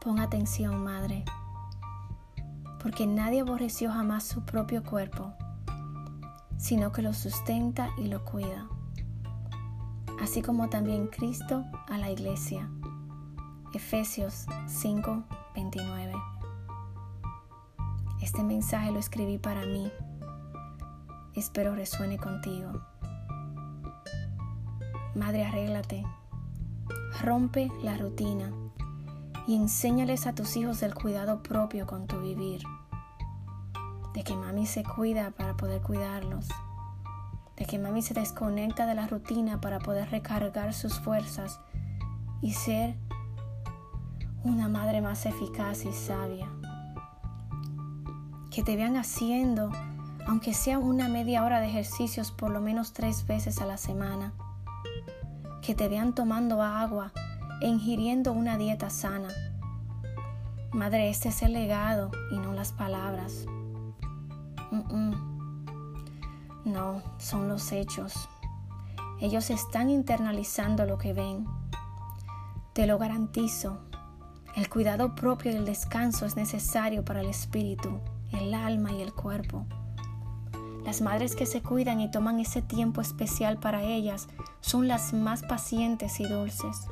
Pon atención, madre, porque nadie aborreció jamás su propio cuerpo, sino que lo sustenta y lo cuida, así como también Cristo a la iglesia. Efesios 5, 29. Este mensaje lo escribí para mí. Espero resuene contigo. Madre, arréglate. Rompe la rutina y enséñales a tus hijos el cuidado propio con tu vivir. De que mami se cuida para poder cuidarlos. De que mami se desconecta de la rutina para poder recargar sus fuerzas y ser una madre más eficaz y sabia. Que te vean haciendo, aunque sea una media hora de ejercicios por lo menos tres veces a la semana. Que te vean tomando agua ingiriendo una dieta sana. Madre, este es el legado y no las palabras. No, son los hechos. Ellos están internalizando lo que ven. Te lo garantizo. El cuidado propio y el descanso es necesario para el espíritu, el alma y el cuerpo. Las madres que se cuidan y toman ese tiempo especial para ellas son las más pacientes y dulces.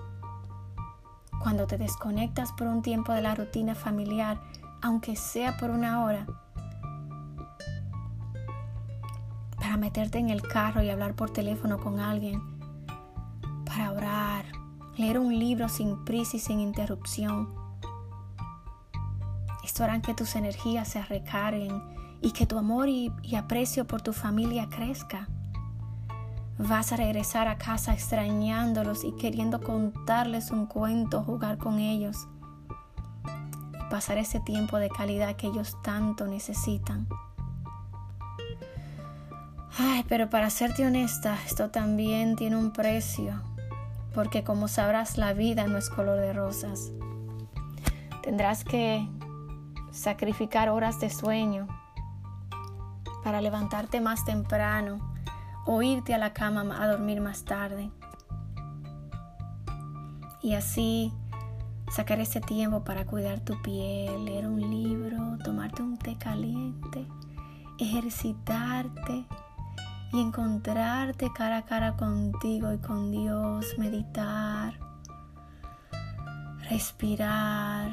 Cuando te desconectas por un tiempo de la rutina familiar, aunque sea por una hora, para meterte en el carro y hablar por teléfono con alguien, para orar, leer un libro sin prisa y sin interrupción. Esto hará que tus energías se recarguen y que tu amor y, y aprecio por tu familia crezca. Vas a regresar a casa extrañándolos y queriendo contarles un cuento, jugar con ellos y pasar ese tiempo de calidad que ellos tanto necesitan. Ay, pero para serte honesta, esto también tiene un precio porque como sabrás la vida no es color de rosas. Tendrás que sacrificar horas de sueño para levantarte más temprano o irte a la cama a dormir más tarde. Y así sacar ese tiempo para cuidar tu piel, leer un libro, tomarte un té caliente, ejercitarte y encontrarte cara a cara contigo y con Dios, meditar, respirar,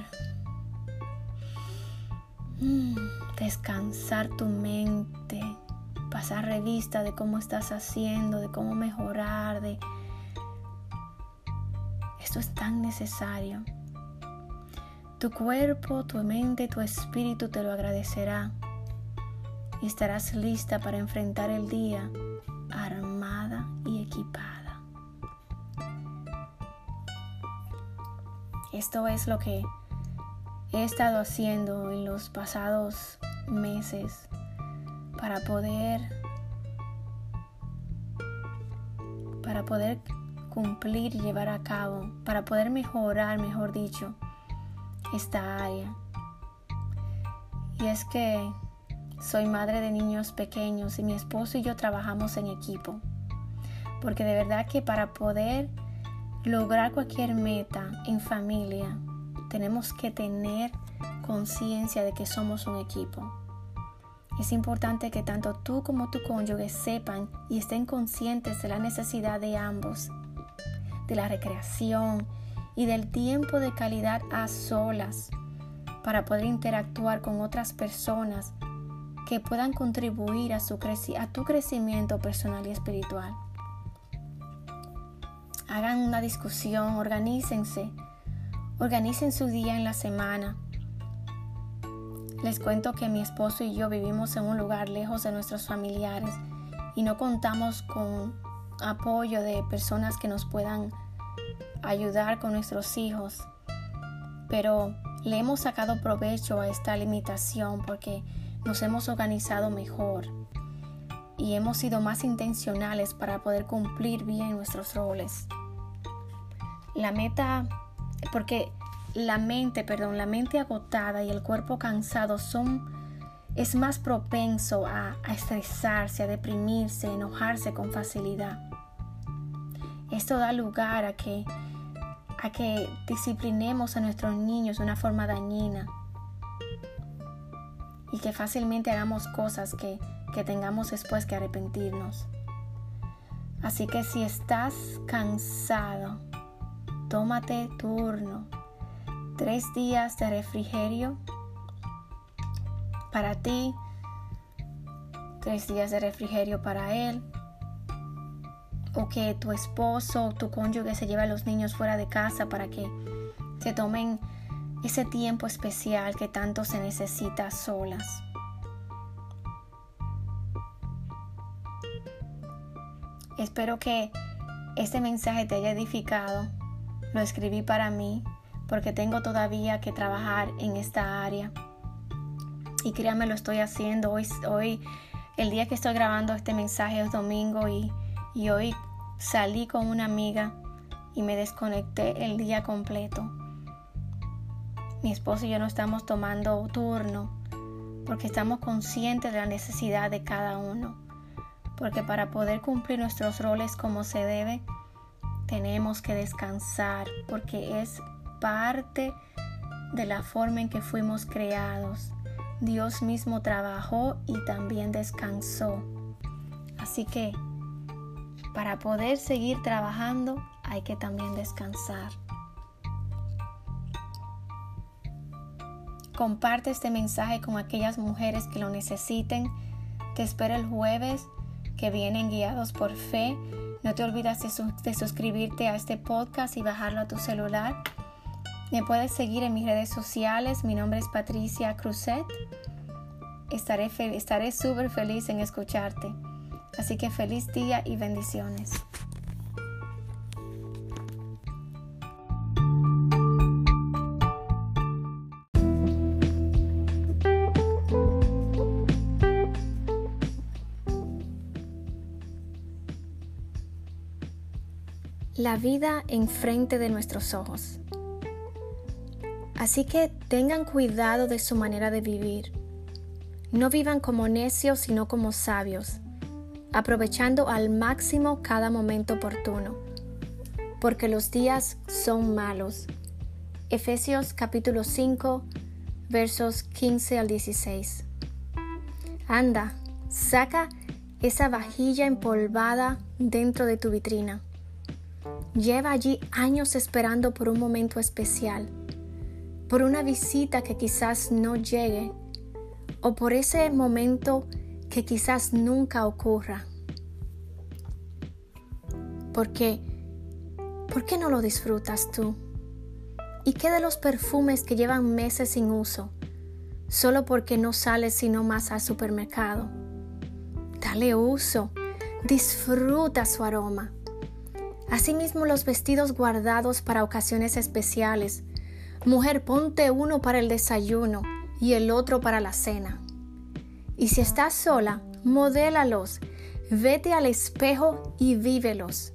mm, descansar tu mente, pasar revista de cómo estás haciendo, de cómo mejorar, de... Esto es tan necesario. Tu cuerpo, tu mente, tu espíritu te lo agradecerá y estarás lista para enfrentar el día armada y equipada. Esto es lo que he estado haciendo en los pasados meses para poder para poder cumplir y llevar a cabo, para poder mejorar, mejor dicho, esta área. Y es que soy madre de niños pequeños y mi esposo y yo trabajamos en equipo. Porque de verdad que para poder lograr cualquier meta en familia, tenemos que tener conciencia de que somos un equipo. Es importante que tanto tú como tu cónyuge sepan y estén conscientes de la necesidad de ambos, de la recreación y del tiempo de calidad a solas para poder interactuar con otras personas que puedan contribuir a, tu crecimiento personal y espiritual. Hagan una discusión, organícense, organicen su día en la semana. Les cuento que mi esposo y yo vivimos en un lugar lejos de nuestros familiares y no contamos con apoyo de personas que nos puedan ayudar con nuestros hijos. Pero le hemos sacado provecho a esta limitación porque nos hemos organizado mejor y hemos sido más intencionales para poder cumplir bien nuestros roles. La meta, porque la mente, perdón, la mente agotada y el cuerpo cansado son, es más propenso a, a estresarse, a deprimirse, a enojarse con facilidad. Esto da lugar a que a que disciplinemos a nuestros niños de una forma dañina y que fácilmente hagamos cosas que, que tengamos después que arrepentirnos. Así que si estás cansado, tómate turno. Tres días de refrigerio para ti, tres días de refrigerio para él, o que tu esposo o tu cónyuge se lleve a los niños fuera de casa para que se tomen ese tiempo especial que tanto se necesita solas. Espero que este mensaje te haya edificado. Lo escribí para mí porque tengo todavía que trabajar en esta área. Y créanme, lo estoy haciendo. Hoy, hoy el día que estoy grabando este mensaje es domingo y, y hoy salí con una amiga y me desconecté el día completo. Mi esposo y yo no estamos tomando turno porque estamos conscientes de la necesidad de cada uno. Porque para poder cumplir nuestros roles como se debe, tenemos que descansar porque es parte de la forma en que fuimos creados. Dios mismo trabajó y también descansó. Así que para poder seguir trabajando hay que también descansar. Comparte este mensaje con aquellas mujeres que lo necesiten. Te espero el jueves que vienen guiados por fe. No te olvides de, suscribirte a este podcast y bajarlo a tu celular. Me puedes seguir en mis redes sociales. Mi nombre es Patricia Cruzet. Estaré estaré súper feliz en escucharte. Así que feliz día y bendiciones. La vida enfrente de nuestros ojos. Así que tengan cuidado de su manera de vivir. No vivan como necios, sino como sabios aprovechando al máximo cada momento oportuno, porque los días son malos. Efesios capítulo 5, versos 15 al 16. Anda, saca esa vajilla empolvada dentro de tu vitrina. Lleva allí años esperando por un momento especial, por una visita que quizás no llegue, o por ese momento que quizás nunca ocurra. ¿Por qué? ¿Por qué no lo disfrutas tú? ¿Y qué de los perfumes que llevan meses sin uso, solo porque no sales sino más al supermercado? Dale uso, disfruta su aroma. Asimismo los vestidos guardados para ocasiones especiales. Mujer, ponte uno para el desayuno y el otro para la cena. Y si estás sola, modélalos, vete al espejo y vívelos.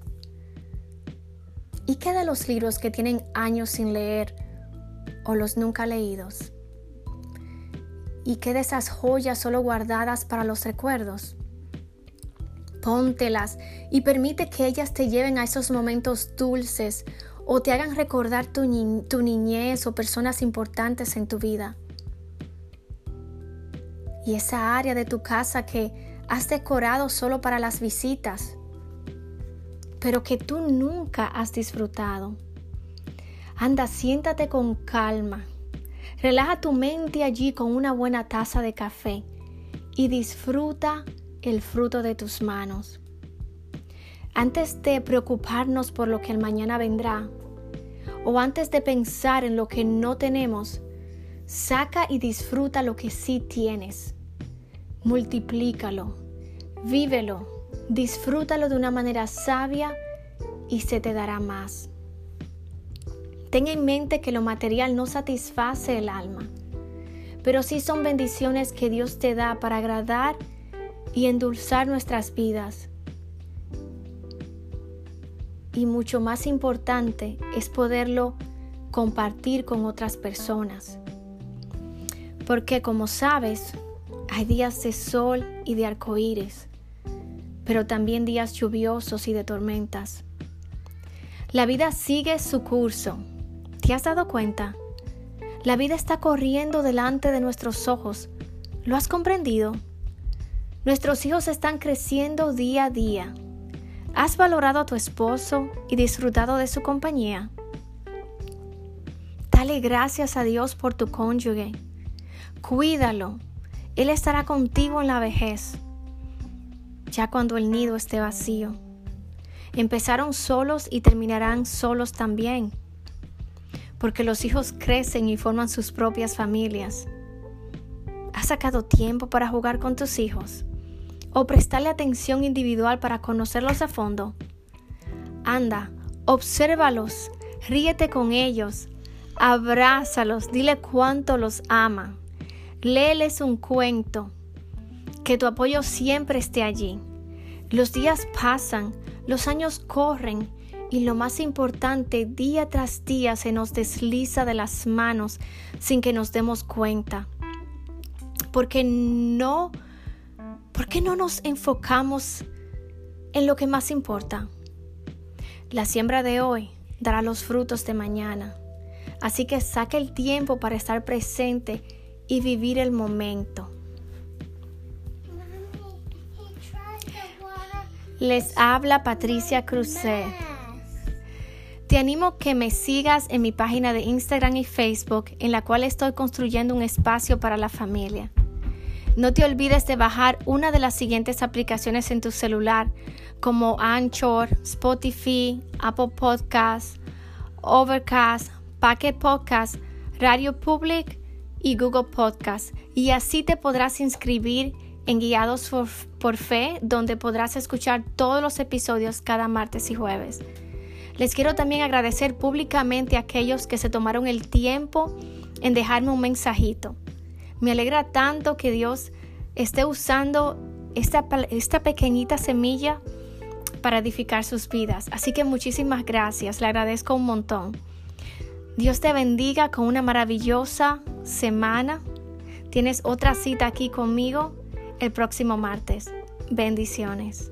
¿Y qué de los libros que tienen años sin leer o los nunca leídos? ¿Y qué de esas joyas solo guardadas para los recuerdos? Póntelas y permite que ellas te lleven a esos momentos dulces o te hagan recordar tu, niñez o personas importantes en tu vida y esa área de tu casa que has decorado solo para las visitas, pero que tú nunca has disfrutado. Anda, siéntate con calma. Relaja tu mente allí con una buena taza de café y disfruta el fruto de tus manos. Antes de preocuparnos por lo que el mañana vendrá, o antes de pensar en lo que no tenemos, Saca y disfruta lo que sí tienes. Multiplícalo, vívelo, disfrútalo de una manera sabia y se te dará más. Ten en mente que lo material no satisface el alma, pero sí son bendiciones que Dios te da para agradar y endulzar nuestras vidas. Y mucho más importante es poderlo compartir con otras personas. Porque como sabes, hay días de sol y de arcoíris, pero también días lluviosos y de tormentas. La vida sigue su curso. ¿Te has dado cuenta? La vida está corriendo delante de nuestros ojos. ¿Lo has comprendido? Nuestros hijos están creciendo día a día. ¿Has valorado a tu esposo y disfrutado de su compañía? Dale gracias a Dios por tu cónyuge. Cuídalo. Él estará contigo en la vejez, ya cuando el nido esté vacío. Empezaron solos y terminarán solos también, porque los hijos crecen y forman sus propias familias. ¿Has sacado tiempo para jugar con tus hijos? ¿O prestarle atención individual para conocerlos a fondo? Anda, obsérvalos, ríete con ellos, abrázalos, dile cuánto los ama, léeles un cuento, que tu apoyo siempre esté allí. Los días pasan, los años corren y lo más importante, día tras día se nos desliza de las manos sin que nos demos cuenta. Porque no, ¿por qué no nos enfocamos en lo que más importa? La siembra de hoy dará los frutos de mañana. Así que saque el tiempo para estar presente y vivir el momento. Les habla Patricia Cruce. Te animo que me sigas en mi página de Instagram y Facebook, en la cual estoy construyendo un espacio para la familia. No te olvides de bajar una de las siguientes aplicaciones en tu celular, como Anchor, Spotify, Apple Podcasts, Overcast, Pocket Podcast, Radio Public y Google Podcast. Y así te podrás inscribir en Guiados por, Fe, donde podrás escuchar todos los episodios cada martes y jueves. Les quiero también agradecer públicamente a aquellos que se tomaron el tiempo en dejarme un mensajito. Me alegra tanto que Dios esté usando esta, esta pequeñita semilla para edificar sus vidas. Así que muchísimas gracias, le agradezco un montón. Dios te bendiga con una maravillosa semana. Tienes otra cita aquí conmigo el próximo martes. Bendiciones.